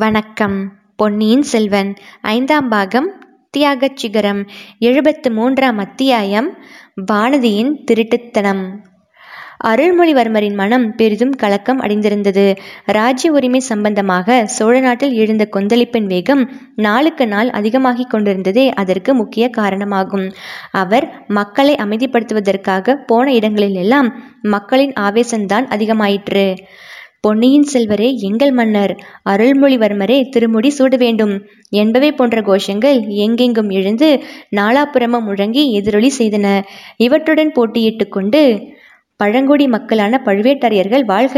வணக்கம். பொன்னியின் செல்வன் ஐந்தாம் பாகம் தியாகச் சிகரம் எழுபத்து மூன்றாம் அத்தியாயம் வானதியின் திருட்டுத்தனம். அருள்மொழிவர்மரின் மனம் பெரிதும் கலக்கம் அடைந்திருந்தது. ராஜ்ய உரிமை சம்பந்தமாக சோழ நாட்டில் எழுந்த கொந்தளிப்பின் வேகம் நாளுக்கு நாள் அதிகமாகிக் கொண்டிருந்ததே அதற்கு முக்கிய காரணமாகும். அவர் மக்களை அமைதிப்படுத்துவதற்காக போன இடங்களிலெல்லாம் மக்களின் ஆவேசம்தான் அதிகமாயிற்று. பொன்னியின் செல்வரே எங்கள் மன்னர் அருள்மொழிவர்மரே திருமுடி சூட வேண்டும். என்பவை போன்ற கோஷங்கள் எங்கெங்கும் எழுந்து நாலாபுரமும் முழங்கி எதிரொலி செய்தன. இவற்றுடன் போட்டியிட்டு கொண்டு பழங்குடி மக்களான பழுவேட்டரையர்கள் வாழ்க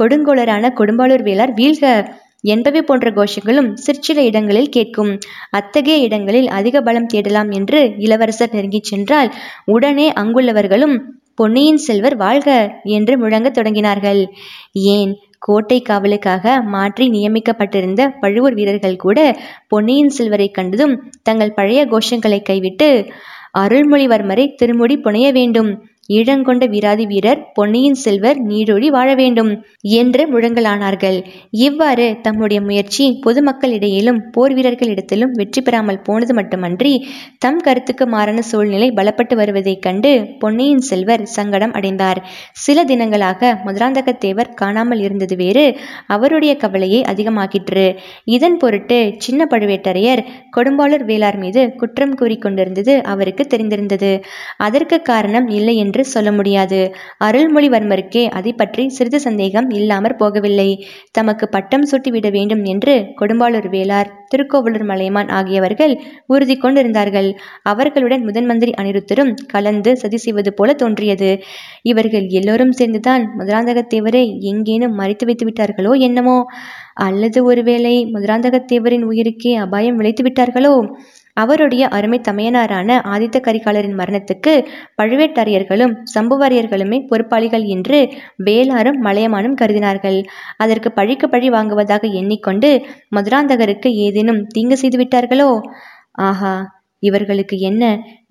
கொடுங்கோளரான கொடும்பாளூர் வேளார் வீழ்க என்பவை போன்ற கோஷங்களும் சிற்சில இடங்களில் கேட்கும். அத்தகைய இடங்களில் அதிக பலம் தேடலாம் என்று இளவரசர் நெருங்கிச் சென்றால் உடனே அங்குள்ளவர்களும் பொன்னியின் செல்வர் வாழ்க என்று முழங்கத் தொடங்கினார்கள். ஏன்? கோட்டை காவலுக்காக மாற்றி நியமிக்கப்பட்டிருந்த பழுவூர் வீரர்கள் கூட பொன்னியின் செல்வரை கண்டதும் தங்கள் பழைய கோஷங்களை கைவிட்டு அருள்மொழிவர்மரை திருமுடி புனைய வேண்டும். ஈழங்கொண்ட வீராதி வீரர் பொன்னியின் செல்வர் நீடொழி வாழ வேண்டும் என்று முழங்கலானார்கள். இவ்வாறு தம்முடைய முயற்சி பொதுமக்களிடையிலும் போர் வீரர்களிடத்திலும் வெற்றி பெறாமல் போனது மட்டுமன்றி தம் கருத்துக்கு மாறான சூழ்நிலை பலப்பட்டு வருவதைக் கண்டு பொன்னியின் செல்வர் சங்கடம் அடைந்தார். சில தினங்களாக மதுராந்தகத்தேவர் காணாமல் இருந்தது வேறு அவருடைய கவலையை அதிகமாக்கிற்று. இதன் பொருட்டு சின்ன பழுவேட்டரையர் கொடும்பாளூர் வேளார் மீது குற்றம் கூறிக்கொண்டிருந்தது அவருக்கு தெரிந்திருந்தது. அதற்கு காரணம் இல்லை என்று என்று சொல்ல முடியாது. அருள்மொழிவர்மருக்கே அதை பற்றி சிறிது சந்தேகம் இல்லாமற் போகவில்லை. தமக்கு பட்டம் சூட்டிவிட வேண்டும் என்று கொடும்பாளூர் வேளார் திருக்கோவலூர் மலையமான் ஆகியவர்கள் உறுதி கொண்டிருந்தார்கள். அவர்களுடன் முதன் மந்திரி அனிருத்தரும் கலந்து சதி செய்வது போல தோன்றியது. இவர்கள் எல்லோரும் சேர்ந்துதான் மதுராந்தகத்தேவரை எங்கேனும் மறைத்து வைத்து விட்டார்களோ என்னமோ? அல்லது ஒருவேளை மதுராந்தகத்தேவரின் உயிருக்கே அபாயம் விளைத்து விட்டார்களோ? அவருடைய அருமை தமையனாரான ஆதித்த கரிகாலரின் மரணத்துக்கு பழுவேட்டரையர்களும் சம்புவாரியர்களுமே பொறுப்பாளிகள் என்று வேளாரும் மலையமானும் கருதினார்கள். அதற்கு பழிக்கு பழி வாங்குவதாக எண்ணிக்கொண்டு மதுராந்தகருக்கு ஏதேனும் தீங்கு செய்து விட்டார்களோ? ஆஹா இவர்களுக்கு என்ன?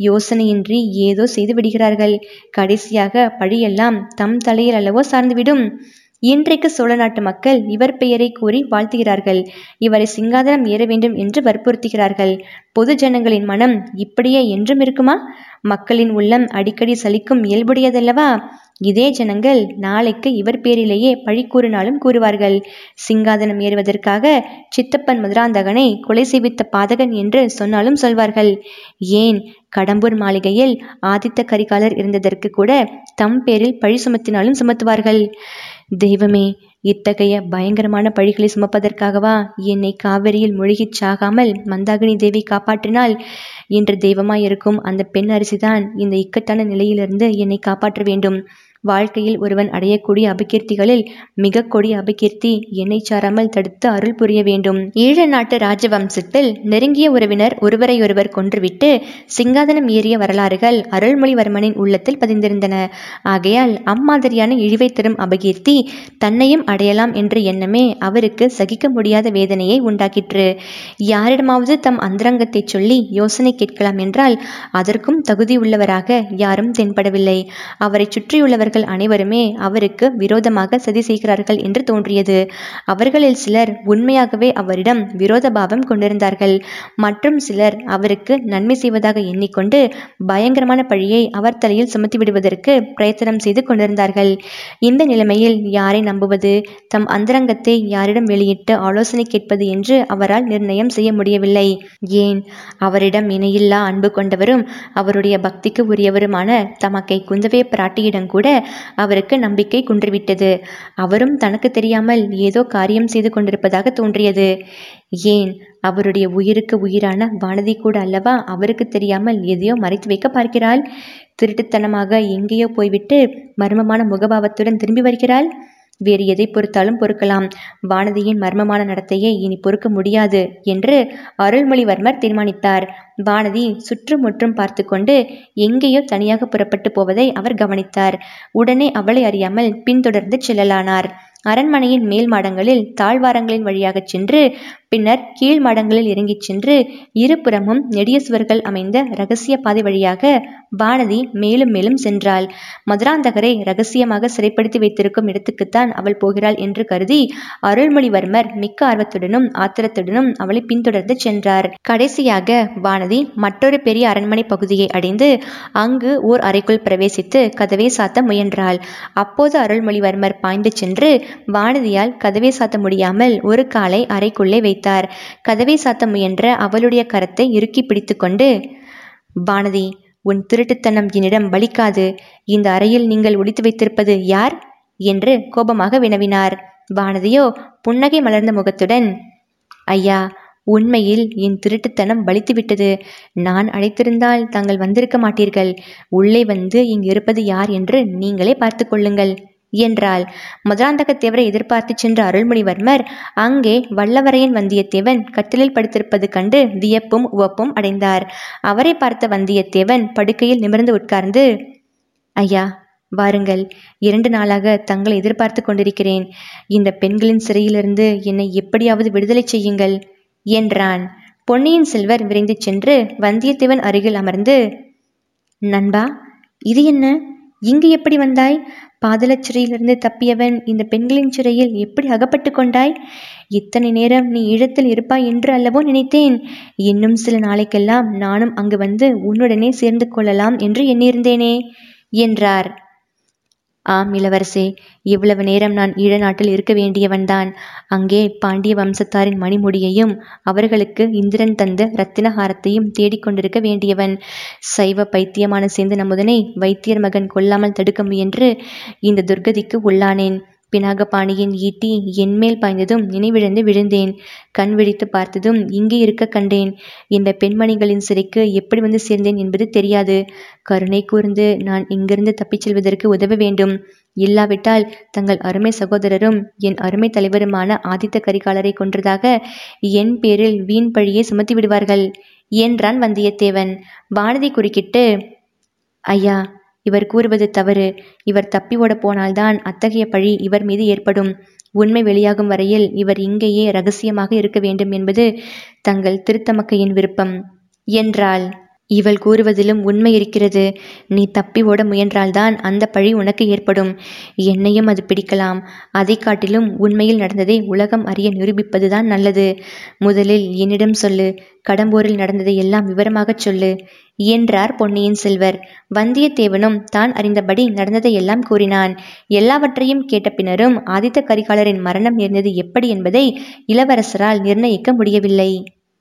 யோசனையின்றி ஏதோ செய்து விடுகிறார்கள். கடைசியாக பழியெல்லாம் தம் தலையில் அல்லவோ சார்ந்துவிடும். இன்றைக்கு சோழ நாட்டு மக்கள் இவர் பெயரை கூறி வாழ்த்துகிறார்கள். இவரை சிங்காதனம் ஏற வேண்டும் என்று வற்புறுத்துகிறார்கள். பொது ஜனங்களின் மனம் இப்படியே என்றும் இருக்குமா? மக்களின் உள்ளம் அடிக்கடி சலிக்கும் இயல்புடையதல்லவா? இதே ஜனங்கள் நாளைக்கு இவர் பேரிலேயே பழி கூறினாலும் கூறுவார்கள். சிங்காதனம் ஏறுவதற்காக சித்தப்பன் மதுராந்தகனை கொலை செய்வித்த பாதகன் என்று சொன்னாலும் சொல்வார்கள். ஏன்? கடம்பூர் மாளிகையில் ஆதித்த கரிகாலர் இருந்ததற்கு கூட தம் பேரில் பழி சுமத்தினாலும் சுமத்துவார்கள். देव में இத்தகைய பயங்கரமான பழிகளை சுமப்பதற்காகவா? என்னை காவிரியில் முழுகிச் சாகாமல் மந்தாகினி தேவி காப்பாற்றினால் என்று தெய்வமாயிருக்கும் அந்த பெண் அரிசிதான் இந்த இக்கட்டான நிலையிலிருந்து என்னை காப்பாற்ற வேண்டும். வாழ்க்கையில் ஒருவன் அடையக்கூடிய அபகீர்த்திகளில் மிக கொடிய அபகீர்த்தி என்னை சாராமல் தடுத்து அருள் புரிய வேண்டும். ஈழ நாட்டு ராஜவம்சத்தில் நெருங்கிய உறவினர் ஒருவரையொருவர் கொன்றுவிட்டு சிங்காதனம் ஏறிய வரலாறுகள் அருள்மொழிவர்மனின் உள்ளத்தில் பதிந்திருந்தன. ஆகையால் அம்மாதிரியான இழிவை தரும் அபகீர்த்தி தன்னையும் அடையலாம் என்ற எண்ணமே அவருக்கு சகிக்க முடியாத வேதனையை உண்டாக்கிற்று. யாரிடமாவது தம் அந்தரங்கத்தை சொல்லி யோசனை கேட்கலாம் என்றால் அதற்கும் தகுதி உள்ளவராக யாரும் தென்படவில்லை. அவரை சுற்றியுள்ளவர்கள் அனைவருமே அவருக்கு விரோதமாக சதி செய்கிறார்கள் என்று தோன்றியது. அவர்களில் சிலர் உண்மையாகவே அவரிடம் விரோத பாவம் கொண்டிருந்தார்கள். மற்றும் சிலர் அவருக்கு நன்மை செய்வதாக எண்ணிக்கொண்டு பயங்கரமான பழியை அவர் தலையில் சுமத்தி விடுவதற்கு பிரயத்தனம் செய்து கொண்டிருந்தார்கள். இந்த நிலைமையில் யாரை நம்புவது? தம் அந்தரங்கத்தை யாரிடம் வெளியிட்டு ஆலோசனை கேட்பது என்று அவரால் நிர்ணயம் செய்ய முடியவில்லை. ஏன்? அவரிடம் இணையில்லா அன்பு கொண்டவரும் அவருடைய பக்திக்கு உரியவருமான தமக்கை குந்தவை பிராட்டியிடம் கூட அவருக்கு நம்பிக்கை குன்றுவிட்டது. அவரும் தனக்கு தெரியாமல் ஏதோ காரியம் செய்து கொண்டிருப்பதாக தோன்றியது. ஏன்? அவருடைய உயிருக்கு உயிரான வானதி கூட அல்லவா அவருக்கு தெரியாமல் எதையோ மறைத்து வைக்க பார்க்கிறாள்? திருட்டுத்தனமாக எங்கேயோ போய்விட்டு மர்மமான முகபாவத்துடன் திரும்பி வருகிறாள்? வேறு எதை பொறுத்தாலும் பொறுக்கலாம். வானதியின் மர்மமான நடத்தையை இனி பொறுக்க முடியாது என்று அருள்மொழிவர்மர் தீர்மானித்தார். வானதி சுற்றுமுற்றும் பார்த்து கொண்டு எங்கேயோ தனியாக புறப்பட்டு போவதை அவர் கவனித்தார். உடனே அவளை அறியாமல் பின்தொடர்ந்து செல்லலானார். அரண்மனையின் மேல் மாடங்களில் தாழ்வாரங்களின் வழியாகச் சென்று பின்னர் கீழ் மாடங்களில் இறங்கிச் சென்று இருபுறமும் நெடிய சுவர்கள் அமைந்த ரகசிய பாதை வழியாக வானதி மேலும் மேலும் சென்றாள். மதுராந்தகரை ரகசியமாக சிறைப்படுத்தி வைத்திருக்கும் இடத்துக்குத்தான் அவள் போகிறாள் என்று கருதி அருள்மொழிவர்மர் மிக்க ஆர்வத்துடனும் ஆத்திரத்துடனும் அவளை பின்தொடர்ந்து சென்றார். கடைசியாக வானதி மற்றொரு பெரிய அரண்மனை பகுதியை அடைந்து அங்கு ஓர் அறைக்குள் பிரவேசித்து கதவை சாத்த முயன்றாள். அப்போது அருள்மொழிவர்மர் பாய்ந்து சென்று வானதியால் கதவை சாத்த முடியாமல் ஒரு காலை அறைக்குள்ளே வைத்தார் கதவை சாத்த முயன்ற அவளுடைய கரத்தை இறுக்கி பிடித்துக்கொண்டு வானதி உன் திருட்டுத்தனம் என்னிடம் பலிக்காது இந்த அறையில் நீங்கள் ஒழித்து வைத்திருப்பது யார்? என்று கோபமாக வினவினார். வானதியோ புன்னகை மலர்ந்த முகத்துடன் ஐயா உண்மையில் என் திருட்டுத்தனம் பலித்துவிட்டது நான் அழைத்திருந்தால் தாங்கள் வந்திருக்க மாட்டீர்கள். உள்ளே வந்து இங்கு இருப்பது யார் என்று நீங்களே பார்த்து கொள்ளுங்கள். என்றாள். மதுராந்தகத்தேவரை எதிர்பார்த்து சென்ற அருள்மொழிவர்மர் அங்கே வல்லவரையன் வந்தியத்தேவன் கட்டிலில் படுத்திருப்பது கண்டு வியப்பும் உவப்பும் அடைந்தார். அவரை பார்த்த வந்தியத்தேவன் படுக்கையில் நிமிர்ந்து உட்கார்ந்து ஐயா வாருங்கள். இரண்டு நாளாக தங்களை எதிர்பார்த்து கொண்டிருக்கிறேன். இந்த பெண்களின் சிறையிலிருந்து என்னை எப்படியாவது விடுதலை செய்யுங்கள் என்றான். பொன்னியின் செல்வர் விரைந்து சென்று வந்தியத்தேவன் அருகில் அமர்ந்து நண்பா இது என்ன? இங்கு எப்படி வந்தாய்? பாதலச் சிறையிலிருந்து தப்பியவன் இந்த பெண்களின் சிறையில் எப்படி அகப்பட்டு கொண்டாய்? இத்தனை நேரம் நீ ஈழத்தில் இருப்பாய் என்று அல்லவோ நினைத்தேன். இன்னும் சில நாளைக்கெல்லாம் நானும் அங்கு வந்து உன்னுடனே சேர்ந்து கொள்ளலாம் என்று எண்ணியிருந்தேனே என்றார். ஆம் இளவரசே இவ்வளவு நேரம் நான் ஈழ நாட்டில் இருக்க வேண்டியவன்தான். அங்கே பாண்டிய வம்சத்தாரின் மணிமுடியையும் அவர்களுக்கு இந்திரன் தந்த ரத்தினஹாரத்தையும் தேடிக்கொண்டிருக்க வேண்டியவன். சைவ பைத்தியமான சேந்தன் அமுதனை வைத்தியர் மகன் கொல்லாமல் தடுக்க முயன்று இந்த துர்கதிக்கு உள்ளானேன். பினாகபாணியின் ஈட்டி என்மேல் பாய்ந்ததும் நினைவிழந்து விழுந்தேன். கண் விழித்து பார்த்ததும் இங்கே இருக்க கண்டேன். இந்த பெண்மணிகளின் சிறைக்கு எப்படி வந்து சேர்ந்தேன் என்பது தெரியாது. கருணை கூர்ந்து நான் இங்கிருந்து தப்பிச் செல்வதற்கு உதவ வேண்டும். இல்லாவிட்டால் தங்கள் அருமை சகோதரரும் என் அருமை தலைவருமான ஆதித்த கரிகாலரை கொன்றதாக என் பேரில் வீண் பழியை சுமத்தி விடுவார்கள். என்றான் வந்தியத்தேவன். வானதி குறுக்கிட்டு ஐயா இவர் கூறுவது தவறு. இவர் தப்பி ஓடப் போனால்தான் அத்தகைய பழி இவர் மீது ஏற்படும். உண்மை வெளியாகும் வரையில் இவர் இங்கேயே ரகசியமாக இருக்க வேண்டும் என்பது தங்கள் திருத்தமக்கையின் விருப்பம். என்றாள். இவள் கூறுவதிலும் உண்மை இருக்கிறது. நீ தப்பி ஓட முயன்றால்தான் அந்த பழி உனக்கு ஏற்படும். என்னையும் அது பிடிக்கலாம். அதை காட்டிலும் உண்மையில் நடந்ததை உலகம் அறிய நிரூபிப்பதுதான் நல்லது. முதலில் என்னிடம் சொல்லு. கடம்பூரில் நடந்ததை எல்லாம் விவரமாகச் சொல்லு. என்றார் பொன்னியின் செல்வர். வந்தியத்தேவனும் தான் அறிந்தபடி நடந்ததை எல்லாம் கூறினான். எல்லாவற்றையும் கேட்ட பின்னரும் ஆதித்த கரிகாலரின் மரணம் நேர்ந்தது எப்படி என்பதை இளவரசரால் நிர்ணயிக்க முடியவில்லை.